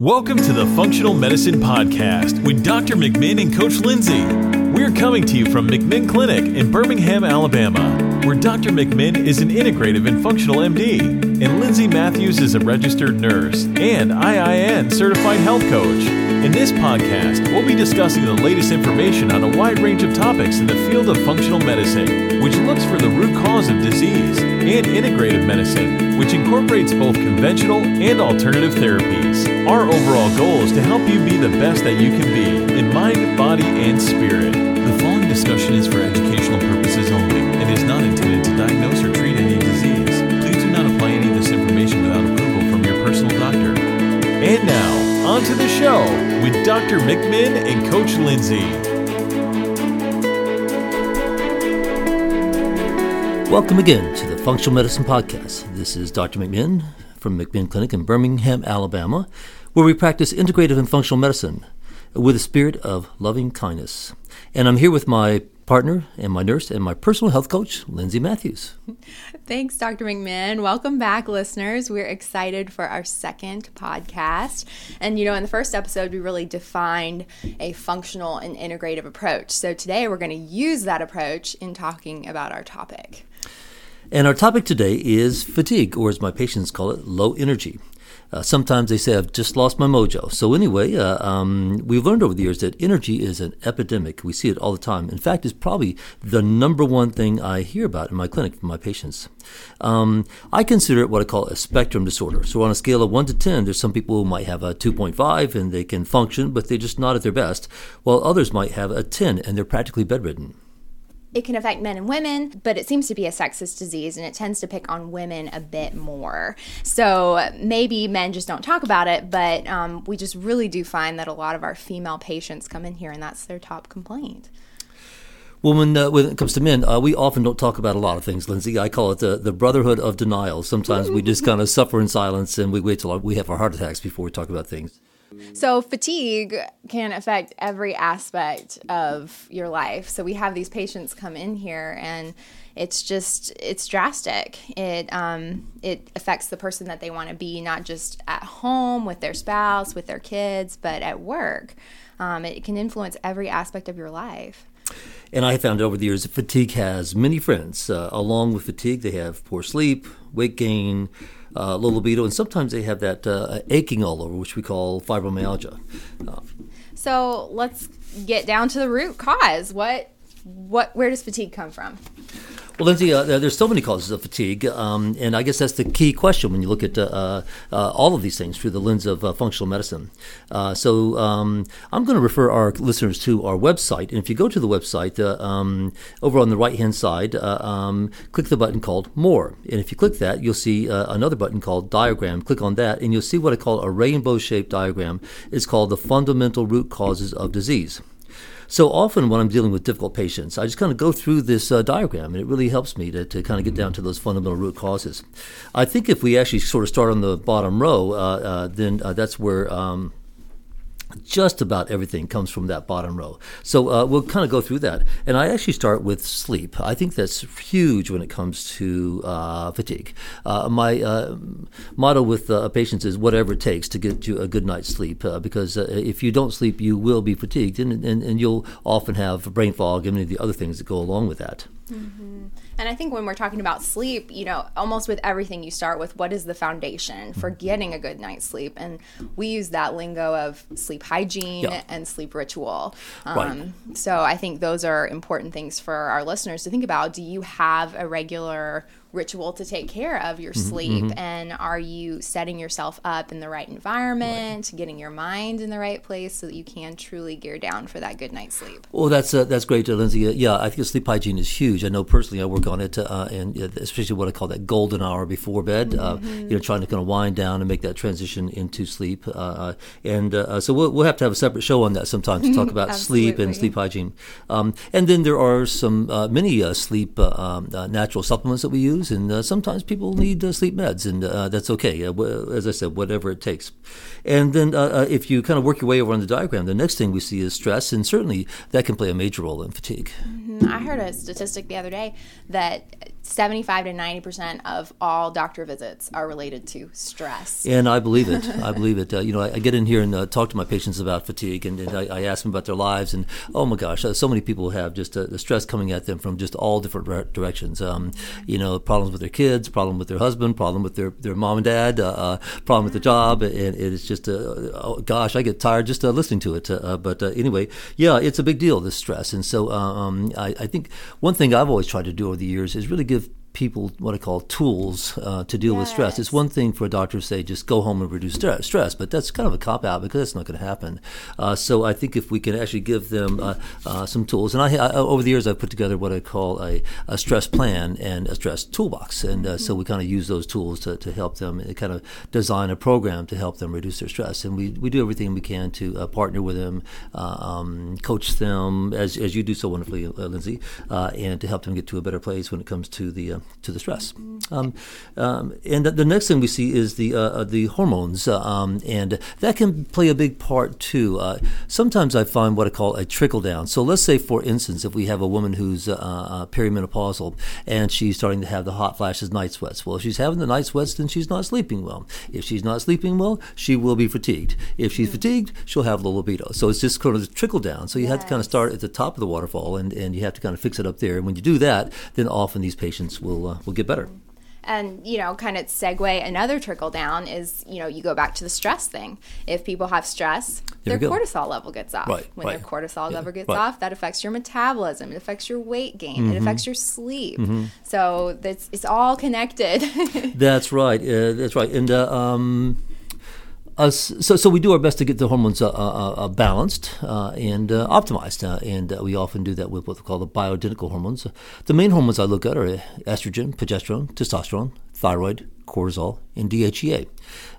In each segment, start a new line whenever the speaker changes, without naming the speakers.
Welcome to the Functional Medicine Podcast with Dr. McMinn and Coach Lindsay. We're coming to you from McMinn Clinic in Birmingham, Alabama, where Dr. McMinn is an integrative and functional MD, and Lindsay Matthews is a registered nurse and IIN certified health coach. In this podcast, we'll be discussing the latest information on a wide range of topics in the field of functional medicine, which looks for the root cause of disease, and integrative medicine, which incorporates both conventional and alternative therapies. Our overall goal is to help you be the best that you can be in mind, body, and spirit. The following discussion is for educational purposes only and is not intended to diagnose or treat any disease. Please do not apply any of this information without approval from your personal doctor. And now, on to the show with Dr. McMinn and Coach Lindsay.
Welcome again to the Functional Medicine Podcast. This is Dr. McMinn from McMinn Clinic in Birmingham, Alabama, where we practice integrative and functional medicine with a spirit of loving kindness. And I'm here with my partner and my nurse and my personal health coach, Lindsay Matthews.
Thanks, Dr. McMinn. Welcome back, listeners. We're excited for our second podcast. And, you know, in the first episode, we really defined a functional and integrative approach. So today, we're going to use that approach in talking about our topic.
And our topic today is fatigue, or as my patients call it, low energy. Uh, sometimes they say, I've just lost my mojo. So, anyway, uh, um, we've learned over the years that energy is an epidemic. We see it all the time. In fact, it's probably the number one thing I hear about in my clinic from my patients. Um, I consider it what I call a spectrum disorder. So, on a scale of 1 to 10, there's some people who might have a 2.5 and they can function, but they're just not at their best, while others might have a 10 and they're practically bedridden.
It can affect men and women, but it seems to be a sexist disease and it tends to pick on women a bit more. So maybe men just don't talk about it, but um, we just really do find that a lot of our female patients come in here and that's their top complaint.
Well, when, uh, when it comes to men, uh, we often don't talk about a lot of things, Lindsay. I call it the, the brotherhood of denial. Sometimes we just kind of suffer in silence and we wait till we have our heart attacks before we talk about things.
So, fatigue can affect every aspect of your life. So, we have these patients come in here and it's just it's drastic it um, it affects the person that they want to be not just at home with their spouse with their kids but at work um, it can influence every aspect of your life
and I found over the years that fatigue has many friends. Uh, along with fatigue, they have poor sleep, weight gain, uh, low libido, and sometimes they have that uh, aching all over, which we call fibromyalgia. Uh,
so let's get down to the root cause. What, what, where does fatigue come from?
Well, Lindsay, uh, there's so many causes of fatigue, um, and I guess that's the key question when you look at uh, uh, uh all of these things through the lens of uh, functional medicine. Uh, so um, I'm going to refer our listeners to our website, and if you go to the website, um, over on the right-hand side, um, click the button called More, and if you click that, you'll see another button called Diagram. Click on that, and you'll see what I call a rainbow-shaped diagram. It's called the fundamental root causes of disease. So often when I'm dealing with difficult patients, I just kind of go through this uh, diagram, and it really helps me to, to kind of get down to those fundamental root causes. I think if we actually sort of start on the bottom row, uh, uh, then uh, that's where um, just about everything comes from that bottom row. So uh, we'll kind of go through that. And I actually start with sleep. I think that's huge when it comes to uh, fatigue. Uh, my uh, motto with uh, patients is whatever it takes to get you a good night's sleep, uh, because if you don't sleep, you will be fatigued, and, and, and, you'll often have brain fog and many of the other things that go along with that.
Mm-hmm. And I think when we're talking about sleep, you know, almost with everything, you start with what is the foundation for mm-hmm. getting a good night's sleep. And we use that lingo of sleep hygiene yeah. and sleep ritual. Um, right. So I think those are important things for our listeners to think about. Do you have a regular ritual to take care of your mm-hmm, sleep mm-hmm. and are you setting yourself up in the right environment right. getting your mind in the right place so that you can truly gear down for that good night's sleep
well that's uh, that's great uh, lindsay uh, yeah i think sleep hygiene is huge i know personally i work on it uh, and especially what i call that golden hour before bed uh, mm-hmm. you know trying to kind of wind down and make that transition into sleep uh, and so we'll, we'll have to have a separate show on that sometime to talk about sleep and sleep hygiene um, and then there are some many sleep um, natural supplements that we use things, and uh, sometimes people need uh, sleep meds, and uh, that's okay. Uh, as I said, whatever it takes. And then uh, if you kind of work your way over on the diagram, the next thing we see is stress, and certainly that can play a major role in fatigue.
Mm-hmm. I heard a statistic the other day that 75 to 90% of all doctor visits are related to stress.
And I believe it. I believe it. Uh, you know, I, I, get in here and uh, talk to my patients about fatigue, and, and I, I, ask them about their lives, and oh my gosh, uh, so many people have just uh, the stress coming at them from just all different directions. Um, you know, problems with their kids, problem with their husband, problem with their, their mom and dad, uh, uh, problem with the job, and it is just, uh, uh, oh gosh, I get tired just uh, listening to it. but anyway, yeah, it's a big deal, this stress. And so um, I, I think one thing I've always tried to do over the years is really give people what I call tools uh, to deal yes. with stress. It's one thing for a doctor to say just go home and reduce stress, but that's kind of a cop out because that's not going to happen. Uh, so I think if we can actually give them uh, uh some tools, and I, I, over the years I've put together what I call a, a stress plan and a stress toolbox, and mm-hmm. so we kind of use those tools to, to help them kind of design a program to help them reduce their stress, and we, we do everything we can to uh, partner with them, uh, um, coach them as, as you do so wonderfully, Lindsay, and to help them get to a better place when it comes to the to the stress. Um, um, and the next thing we see is the uh, uh, the hormones, uh, um, and that can play a big part too. Uh, sometimes I find what I call a trickle down. So let's say, for instance, if we have a woman who's uh, perimenopausal and she's starting to have the hot flashes, night sweats. Well, if she's having the night sweats, then she's not sleeping well. If she's not sleeping well, she will be fatigued. If she's fatigued, she'll have low libido. So it's just kind of a trickle down. So you yes. have to kind of start at the top of the waterfall, and, and you have to kind of fix it up there. And when you do that, then often these patients will uh, will get better.
And, you know, kind of segue another trickle down is, you know, you go back to the stress thing. If people have stress, there their cortisol level gets off.
Right,
when
right.
their cortisol yeah, level gets right. off, that affects your metabolism, it affects your weight gain, mm-hmm. it affects your sleep. Mm-hmm. So it's, it's all connected.
that's right. Uh, that's right. And, uh, um, uh, so, so we do our best to get the hormones uh, uh, uh balanced uh, and uh, optimized, and we often do that with what we call the bioidentical hormones. The main hormones I look at are estrogen, progesterone, testosterone, thyroid, cortisol, and DHEA.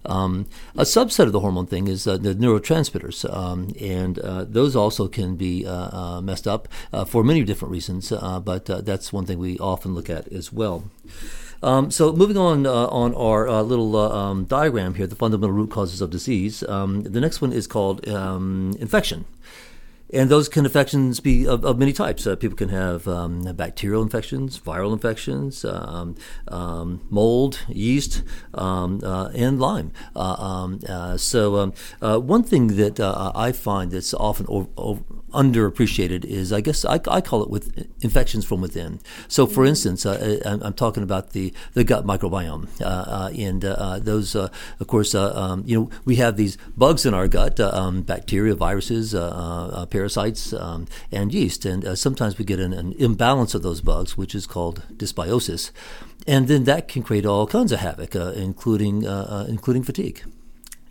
Um, a subset of the hormone thing is the neurotransmitters, um, and those also can be messed up for many different reasons, but that's one thing we often look at as well. Um, so moving on uh, on our uh, little uh, um, diagram here, the fundamental root causes of disease. Um, the next one is called um, infection. And those can infections be of, of many types. Uh, people can have um, bacterial infections, viral infections, um, um, mold, yeast, um, uh, and Lyme. Uh, um, uh so, uh, one thing that uh, I find that's often over, over, underappreciated is, I guess, I, I, call it with infections from within. So, for mm-hmm. instance, I'm talking about the, the gut microbiome, and those, of course, um, you know, we have these bugs in our gut, bacteria, viruses, parasites um, and yeast. And uh, sometimes we get an, an, imbalance of those bugs, which is called dysbiosis. And then that can create all kinds of havoc, uh, including, uh, uh, including fatigue.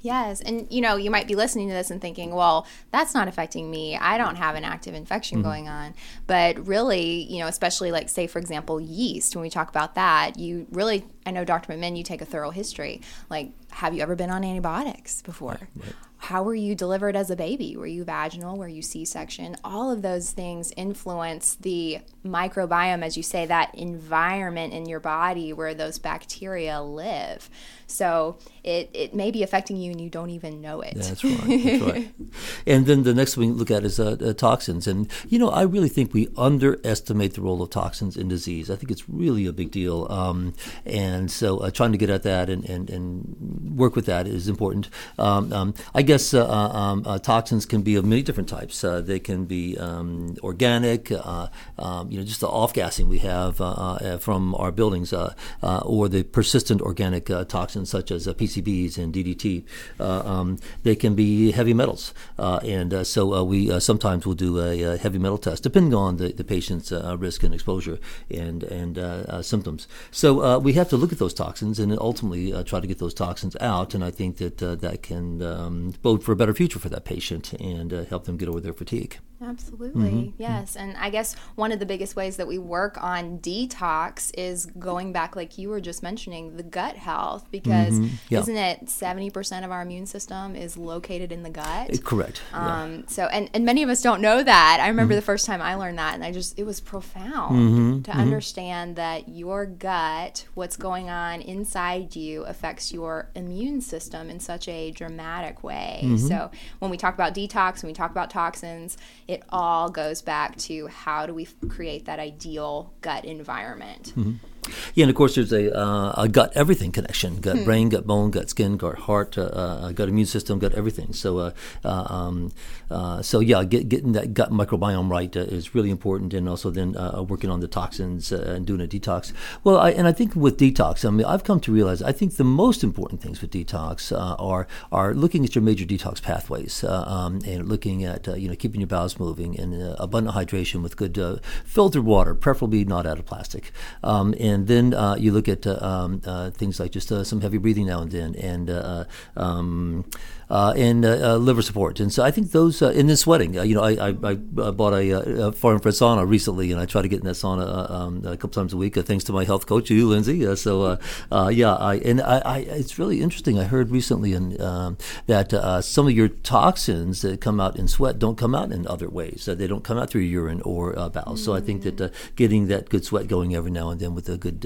Yes. And, you know, you might be listening to this and thinking, well, that's not affecting me. I don't have an active infection mm-hmm. going on. But really, you know, especially like, say, for example, yeast, when we talk about that, you really, I know, Dr. McMinn, you take a thorough history. Like, have you ever been on antibiotics before? Right, right how were you delivered as a baby? Were you vaginal? Were you C section? All of those things influence the microbiome, as you say, that environment in your body where those bacteria live. So it, it may be affecting you and you don't even know it.
That's right. That's right. and then the next thing we look at is uh, uh, toxins. And, you know, I really think we underestimate the role of toxins in disease. I think it's really a big deal. Um, and so uh, trying to get at that and, and, and work with that is important. Um, um, I guess uh, uh, um, uh, toxins can be of many different types. Uh, they can be um, organic, uh, um, you know, just the off gassing we have uh, from our buildings, or the persistent organic toxins such as PC PCBs and DDT. Um, they can be heavy metals, and so we sometimes will do a, a, heavy metal test depending on the, the patient's risk and exposure and and symptoms. So we have to look at those toxins and ultimately try to get those toxins out. And I think that that can um, bode for a better future for that patient and help them get over their fatigue.
Absolutely. Mm-hmm. Yes. And I guess one of the biggest ways that we work on detox is going back, like you were just mentioning, the gut health, because mm-hmm. yeah. isn't it 70% of our immune system is located in the gut?
Eh, correct.
Um, yeah. So, and, and many of us don't know that. I remember mm-hmm. the first time I learned that, and I just, it was profound mm-hmm. to mm-hmm. understand that your gut, what's going on inside you, affects your immune system in such a dramatic way. Mm-hmm. So, when we talk about detox, when we talk about toxins, it all goes back to how do we create that ideal gut environment.
Mm-hmm. Yeah, and of course, there's a, uh, a gut everything connection gut hmm. brain, gut bone, gut skin, gut heart, uh, uh, gut immune system, gut everything. So, uh, uh, um, uh, so yeah, get, getting that gut microbiome right is really important, and also then working on the toxins and doing a detox. Well, I, and I think with detox, I mean, I've come to realize I think the most important things with detox are are looking at your major detox pathways um, and looking at you know keeping your bowels moving and abundant hydration with good filtered water, preferably not out of plastic, um, and and then uh, you look at uh, um, uh, things like just uh, some heavy breathing now and then, and um, Uh, and uh, uh, liver support. And so I think those, uh, this sweating. Uh, you know, I, I, I uh, bought a, a infrared sauna recently, and I try to get in that sauna um, a couple times a week, thanks to my health coach, you, Lindsay. so yeah, I, and I, I, it's really interesting. I heard recently in, um, that some of your toxins that come out in sweat don't come out in other ways. they don't come out through urine or bowel. Mm. So I think that getting that good sweat going every now and then with a good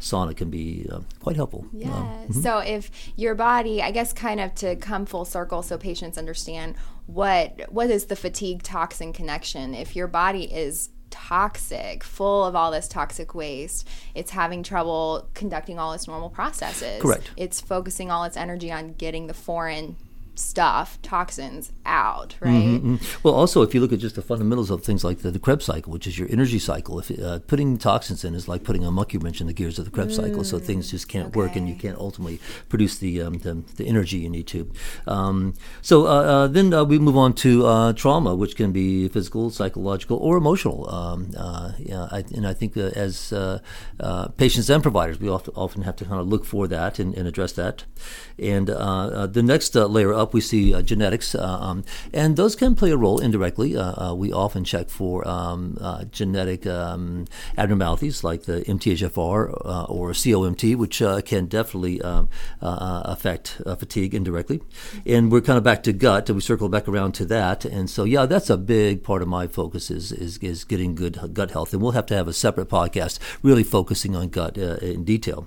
sauna can be quite helpful.
Um, yeah. Mm-hmm. So if your body, I guess, kind of to come full circle so patients understand what what is the fatigue toxin connection if your body is toxic, full of all this toxic waste. It's having trouble conducting all its normal processes.
Correct.
It's focusing all its energy on getting the foreign stuff, toxins out, right?
Mm-hmm, mm-hmm. Well, also, if you look at just the fundamentals of things like the, the Krebs cycle, which is your energy cycle, if uh, putting toxins in is like putting a monkey wrench in the gears of the Krebs mm, cycle, so things just can't okay. work and you can't ultimately produce the um, the, the, energy you need to. Um, so uh, uh, then uh, we move on to uh, trauma, which can be physical, psychological, or emotional. Um, uh, yeah, I, and I think as patients and providers, we often, often have to kind of look for that and, and address that. And the next layer up up, we see uh, genetics, uh, um, and those can play a role indirectly. Uh, we often check for um, genetic um, abnormalities like the MTHFR or COMT, which can definitely um, affect fatigue indirectly. And we're kind of back to gut, and we circle back around to that. And so, yeah, that's a big part of my focus is is, is getting good gut health, and we'll have to have a separate podcast really focusing on gut uh, in detail.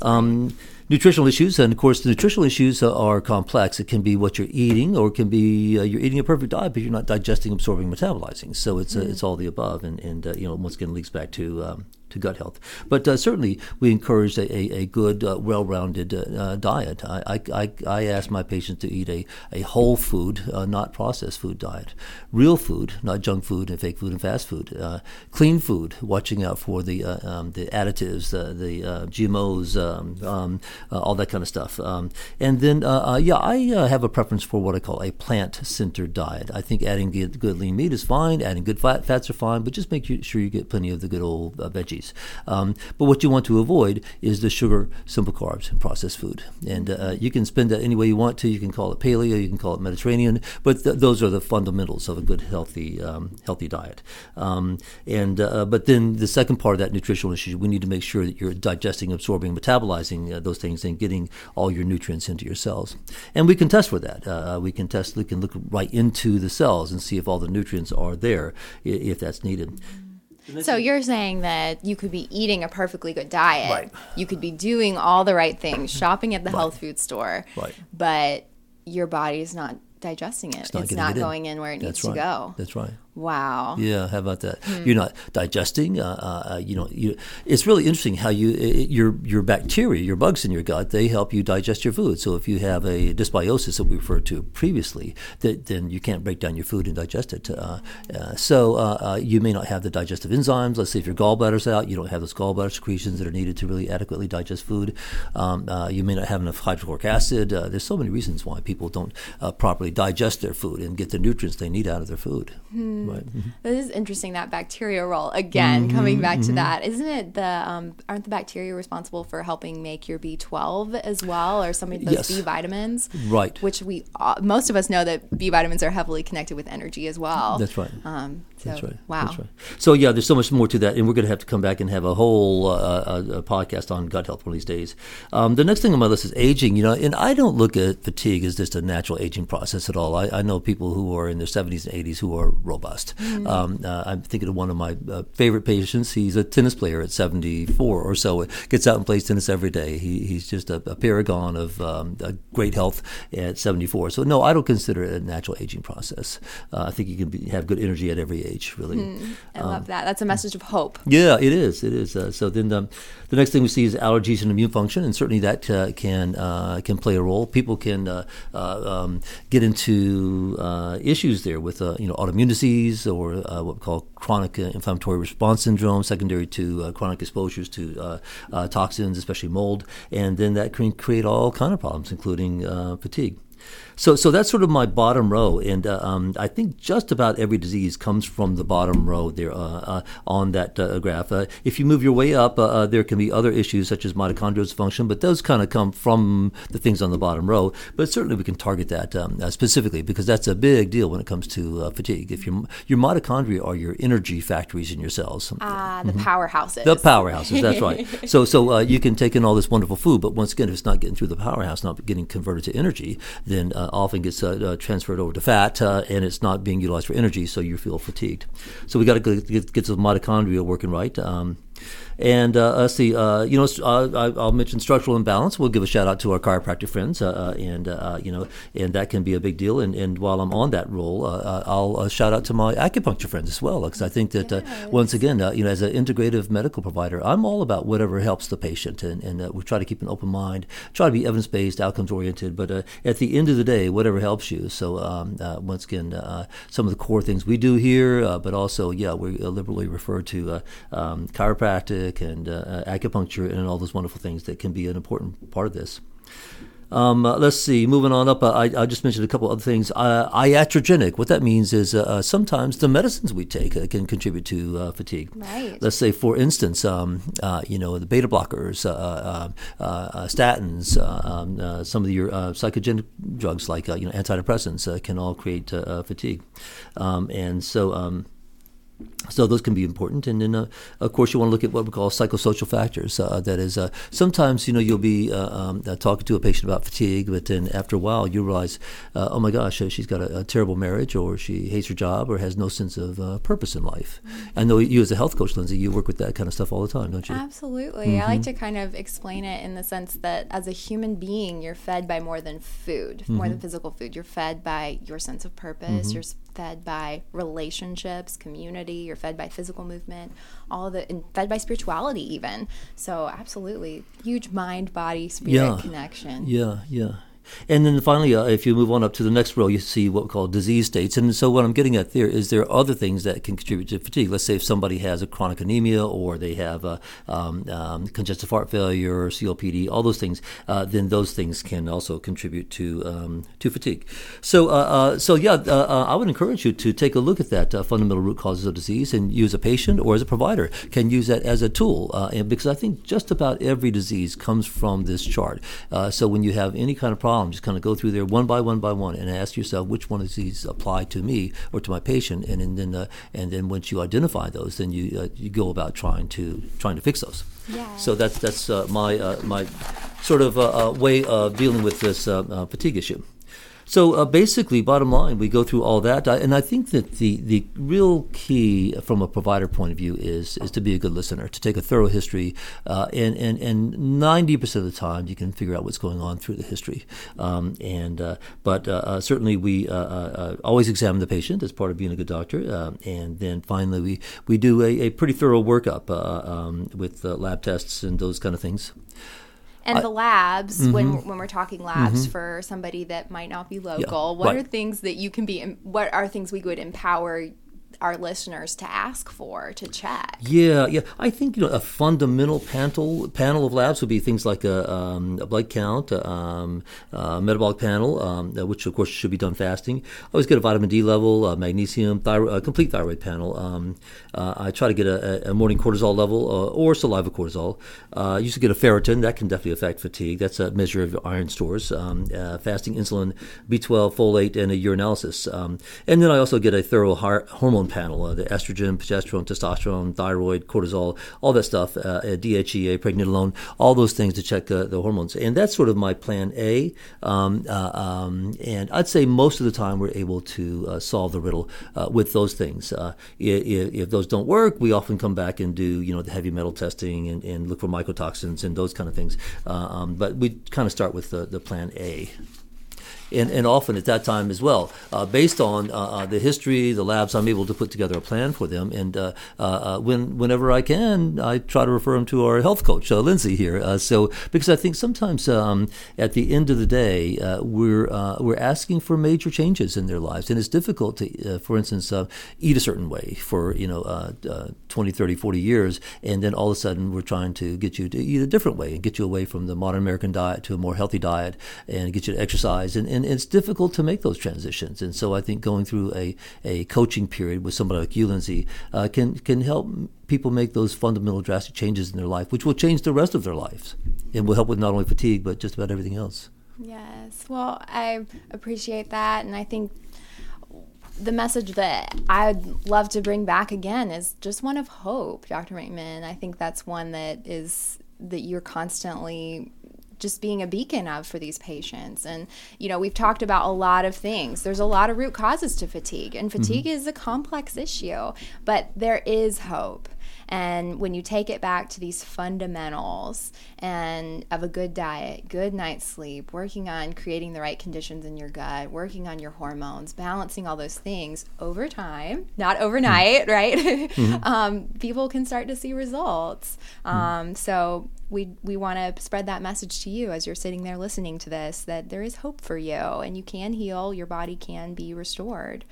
Um, nutritional issues, and of course, the nutritional issues are complex. It can be what you're eating, or it can be uh, you're eating a perfect diet, but you're not digesting, absorbing, metabolizing. So it's mm-hmm. uh, it's all the above, and and uh, you know once again links back to um, to gut health. But uh, certainly, we encourage a, a, a good, uh, well-rounded uh, diet. I, I, I ask my patients to eat a, a whole food, uh, not processed food diet, real food, not junk food and fake food and fast food, uh, clean food, watching out for the uh, um, the additives, the GMOs, um, um, all that kind of stuff. Um, and then, yeah, I have a preference for what I call a plant-centered diet. I think adding good, good lean meat is fine, adding good fat, fats are fine, but just make sure you get plenty of the good old veggies. Um, but what you want to avoid is the sugar, simple carbs, and processed food. And uh, you can spend that any way you want to. You can call it paleo, you can call it Mediterranean, but th- those are the fundamentals of a good, healthy, um, healthy diet. Um, and uh, but then the second part of that nutritional issue, we need to make sure that you're digesting, absorbing, metabolizing uh, those things, and getting all your nutrients into your cells. And we can test for that. Uh, we can test. We can look right into the cells and see if all the nutrients are there, if that's needed.
So you're saying that you could be eating a perfectly good diet. Right. You could be doing all the right things, shopping at the right. health food store.
Right.
But your body is not digesting it. It's not, it's not going in. in. where it
That's
needs
right.
to go.
That's right.
Wow.
Yeah, how about that? Hmm. You're not digesting. Uh, uh, uh, you know, you, it's really interesting how you it, your your bacteria, your bugs in your gut, they help you digest your food. So if you have a dysbiosis that we referred to previously, that, then you can't break down your food and digest it. Uh, uh so uh, you may not have the digestive enzymes. Let's say if your gallbladder's out, you don't have those gallbladder secretions that are needed to really adequately digest food. Um, you may not have enough hydrochloric acid. there's so many reasons why people don't properly digest their food and get the nutrients they need out of their food.
Hmm.
right. Mm-hmm.
This is interesting that bacteria role again.
Mm-hmm,
coming back to that, isn't it the um, aren't the bacteria responsible for helping make your B twelve as well, or some of those
Yes.
B vitamins?
Right.
Which we uh, most of us know that B vitamins are heavily connected with energy as well.
That's right.
Um, so,
That's right.
Wow.
That's right. So yeah, there's so much more to that, and we're going to have to come back and have a whole uh, uh, podcast on gut health one of these days. Um, the next thing on my list is aging. You know, and I don't look at fatigue as just a natural aging process at all. I, I know people who are in their 70s and 80s who are robust.
Mm-hmm.
Um, uh, I'm thinking of one of my uh, favorite patients. He's a tennis player at 74 or so. Gets out and plays tennis every day. He, he's just a, a paragon of um, uh, great health at 74. So no, I don't consider it a natural aging process. Uh, I think you can be, have good energy at every age, really.
Mm-hmm. I
Um,
love that. That's a message of hope.
Yeah, it is. It is. Uh, so then um, the next thing we see is allergies and immune function, and certainly that uh, can uh, can play a role. People can uh, uh, um, get into uh, issues there with uh, you know autoimmune disease or uh, what we call chronic inflammatory response syndrome, secondary to uh, chronic exposures to uh, uh, toxins, especially mold, and then that can create all kind of problems, including uh, fatigue. So, so that's sort of my bottom row, and uh, um, I think just about every disease comes from the bottom row there uh, uh, on that uh, graph. Uh, if you move your way up, uh, there can be other issues such as mitochondrial dysfunction, but those kind of come from the things on the bottom row. But certainly we can target that um, uh, specifically because that's a big deal when it comes to uh, fatigue. If your your mitochondria are your energy factories in your cells,
Ah, the powerhouses.
Mm-hmm. the powerhouses, that's right. So, so uh, you can take in all this wonderful food, but once again, if it's not getting through the powerhouse, not getting converted to energy, then uh, often gets uh, uh, transferred over to fat, uh, and it's not being utilized for energy, so you feel fatigued. So we got to get, get those mitochondria working right. Um, and uh, let's see, uh, you know, uh, I- I'll mention structural imbalance. We'll give a shout out to our chiropractic friends, uh, uh, and uh, you know, and that can be a big deal. And, and while I'm on that roll, I'll uh, shout out to my acupuncture friends as well, because I think that uh, once again, uh, you know, as an integrative medical provider, I'm all about whatever helps the patient, and, and uh, we try to keep an open mind, try to be evidence based, outcomes oriented. But uh, at the end of the day, whatever helps you. So um, uh, once again, uh, some of the core things we do here, uh, but also, yeah, we liberally refer to uh, um, chiropractic and uh, acupuncture and all those wonderful things that can be an important part of this. Um, uh, let's see. Moving on up, uh, I, I just mentioned a couple other things. Uh, iatrogenic. What that means is uh, uh, sometimes the medicines we take uh, can contribute to uh, fatigue.
Right.
Let's say, for instance, um, uh, you know, the beta blockers, uh, uh, uh, uh, statins, uh, um, uh, some of your uh, psychogenic drugs like uh, you know antidepressants uh, can all create uh, uh, fatigue, um, and so. So those can be important, and then uh, of course you want to look at what we call psychosocial factors. Uh, that is, uh, sometimes you know you'll be uh, um, uh, talking to a patient about fatigue, but then after a while you realize, uh, oh my gosh, uh, she's got a, a terrible marriage, or she hates her job, or has no sense of uh, purpose in life. I know you as a health coach, Lindsay, you work with that kind of stuff all the time, don't you?
Absolutely. I like to kind of explain it in the sense that as a human being, you're fed by more than food, more than physical food. You're fed by your sense of purpose. You're s- fed by relationships, community. You're fed by physical movement, all the, and fed by spirituality, even. So, absolutely, huge mind, body, spirit
Yeah.
connection.
Yeah, yeah. And then finally, uh, if you move on up to the next row, you see what we call disease states. And so, what I'm getting at there is there are other things that can contribute to fatigue. Let's say if somebody has a chronic anemia or they have a, um, um, congestive heart failure or COPD, all those things, uh, then those things can also contribute to um, to fatigue. So, uh, uh, so yeah, uh, uh, I would encourage you to take a look at that uh, fundamental root causes of disease and use a patient or as a provider can use that as a tool. Uh, and because I think just about every disease comes from this chart. Uh, so when you have any kind of problem, just kind of go through there one by one by one and ask yourself which one of these apply to me or to my patient, and, and then uh, and then once you identify those, then you uh, you go about trying to trying to fix those.
Yeah.
So that's that's uh, my uh, my sort of uh, uh, way of dealing with this uh, uh, fatigue issue. So uh, basically, bottom line, we go through all that, and I think that the, the real key from a provider point of view is is to be a good listener, to take a thorough history, uh, and and and ninety percent of the time you can figure out what's going on through the history. Um, and uh, but uh, uh, certainly we uh, always examine the patient as part of being a good doctor, and then finally we we do a, a pretty thorough workup um, with lab tests and those kind of things.
And the labs,
Mm-hmm.
when when we're talking labs for somebody that might not be local, what
right.
are things that you can be? What are things we would empower our listeners to ask for to check?
Yeah, yeah. I think you know a fundamental panel panel of labs would be things like a, um, a blood count, um, a metabolic panel, um, which of course should be done fasting. I always get a vitamin D level, magnesium, thyroid, a complete thyroid panel. Um, uh, I try to get a, a morning cortisol level uh, or saliva cortisol. Uh, I used to get a ferritin that can definitely affect fatigue. That's a measure of your iron stores. Um, uh, fasting insulin, B12, folate, and a urinalysis. Um, and then I also get a thorough hormone panel, uh, the estrogen, progesterone, testosterone, thyroid, cortisol, all that stuff, uh, DHEA, pregnenolone, all those things to check uh, the hormones. And that's sort of my plan A. Um, uh, um, and I'd say most of the time we're able to uh, solve the riddle uh, with those things. If, if, those don't work, we often come back and do you know the heavy metal testing and, and look for mycotoxins and those kind of things. Um, but we kind of start with the, the plan A and, and often at that time as well. Uh, based on uh, uh, the history, the labs, I'm able to put together a plan for them. And uh, uh, when whenever I can, I try to refer them to our health coach, Lindsay here. so because I think sometimes um, at the end of the day, we're we're asking for major changes in their lives, and it's difficult to, for instance, eat a certain way for you know 20, 30, 40 years, and then all of a sudden we're trying to get you to eat a different way and get you away from the modern American diet to a more healthy diet and get you to exercise and, and and it's difficult to make those transitions. And so I think going through a, a coaching period with somebody like you, Lindsay, uh, can can help people make those fundamental drastic changes in their life, which will change the rest of their lives and will help with not only fatigue but just about everything else.
Yes, well, I appreciate that, and I think the message that I'd love to bring back again is just one of hope, Dr. McMinn. I think that's one that is that you're constantly just being a beacon of for these patients. And, you know, we've talked about a lot of things. There's a lot of root causes to fatigue, and fatigue mm-hmm. is a complex issue, but there is hope. And when you take it back to these fundamentals and of a good diet, good night's sleep, working on creating the right conditions in your gut, working on your hormones, balancing all those things over time, not overnight, mm-hmm. right? Mm-hmm. um, people can start to see results. Mm-hmm. Um, so we we want to spread that message to you as you're sitting there listening to this that there is hope for you and you can heal, your body can be restored.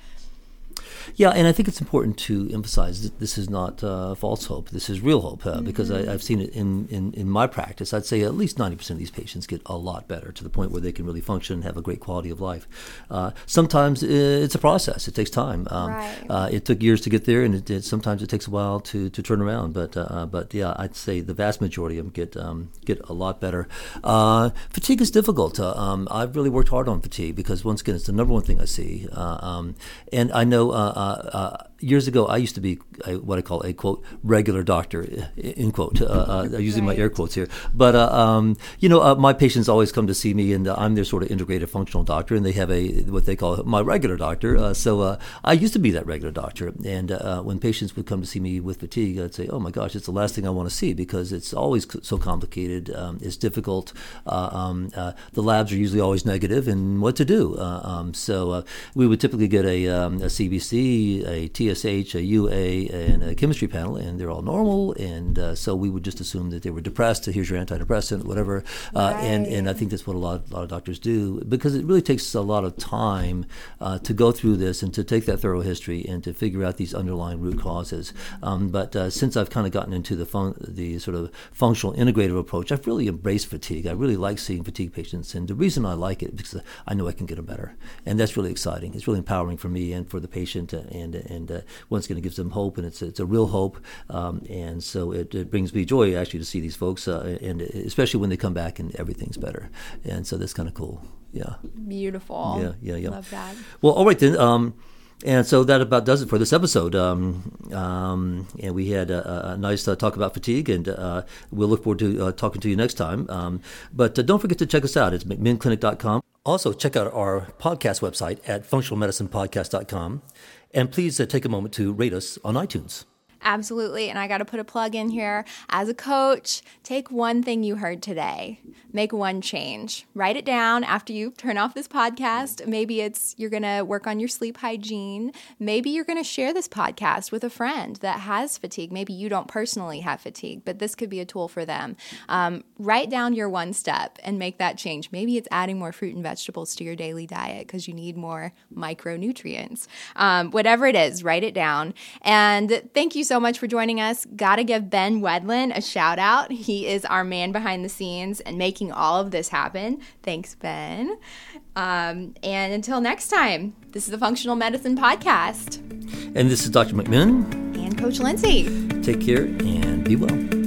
Yeah, and I think it's important to emphasize that this is not uh, false hope. This is real hope uh, mm-hmm. because I, have seen it in, in, in, my practice. I'd say at least 90% of these patients get a lot better to the point where they can really function and have a great quality of life. Uh, sometimes it's a process, it takes time. Um, right. Uh, it took years to get there, and it, it, sometimes it takes a while to, to turn around. But, uh, but yeah, I'd say the vast majority of them get, um, get a lot better. Uh, fatigue is difficult. Um, I've really worked hard on fatigue because, once again, it's the number one thing I see. Um, and I know uh, uh, years ago, I used to be a, what I call a quote regular doctor, in quote, uh, uh, using right. my air quotes here. But uh, um, you know, uh, my patients always come to see me, and I'm their sort of integrated functional doctor, and they have a what they call my regular doctor. Uh, so uh, I used to be that regular doctor, and when patients would come to see me with fatigue, I'd say, "Oh my gosh, it's the last thing I want to see because it's always so complicated. Um, it's difficult. Um, the labs are usually always negative, and what to do." Um, so we would typically get a, um, a CBC, a TSA TSH, a UA, and a chemistry panel, and they're all normal. And uh, so we would just assume that they were depressed. Here's your antidepressant, whatever. Uh, right. And and I think that's what a lot, a lot of doctors do because it really takes a lot of time uh, to go through this and to take that thorough history and to figure out these underlying root causes. Um, but uh, since I've kind of gotten into the fun- the sort of functional integrative approach, I've really embraced fatigue. I really like seeing fatigue patients, and the reason I like it is because I know I can get them better, and that's really exciting. It's really empowering for me and for the patient, and and uh, once again, it gives them hope, and it's it's a real hope. Um, and so it, it, brings me joy actually to see these folks, uh, and especially when they come back and everything's better. And so that's kind of cool. Yeah.
Beautiful.
Yeah, yeah, yeah.
Love that.
Well, all right then. Um, and so that about does it for this episode. Um, um, and we had a, a nice uh, talk about fatigue, and uh, we'll look forward to uh, talking to you next time. Um, but uh, don't forget to check us out. It's mcminnclinic.com. Also, check out our podcast website at functionalmedicinepodcast.com. And please uh, take a moment to rate us on iTunes.
Absolutely. And I got to put a plug in here. As a coach, take one thing you heard today, make one change. Write it down after you turn off this podcast. Maybe it's you're going to work on your sleep hygiene. Maybe you're going to share this podcast with a friend that has fatigue. Maybe you don't personally have fatigue, but this could be a tool for them. Um, write down your one step and make that change. Maybe it's adding more fruit and vegetables to your daily diet because you need more micronutrients. Um, whatever it is, write it down. And thank you so much for joining us. Gotta give Ben Wedlin a shout out. He is our man behind the scenes and making all of this happen. Thanks, Ben. Um, and until next time, this is the Functional Medicine Podcast.
And this is Dr. McMinn.
And Coach Lindsay.
Take care and be well.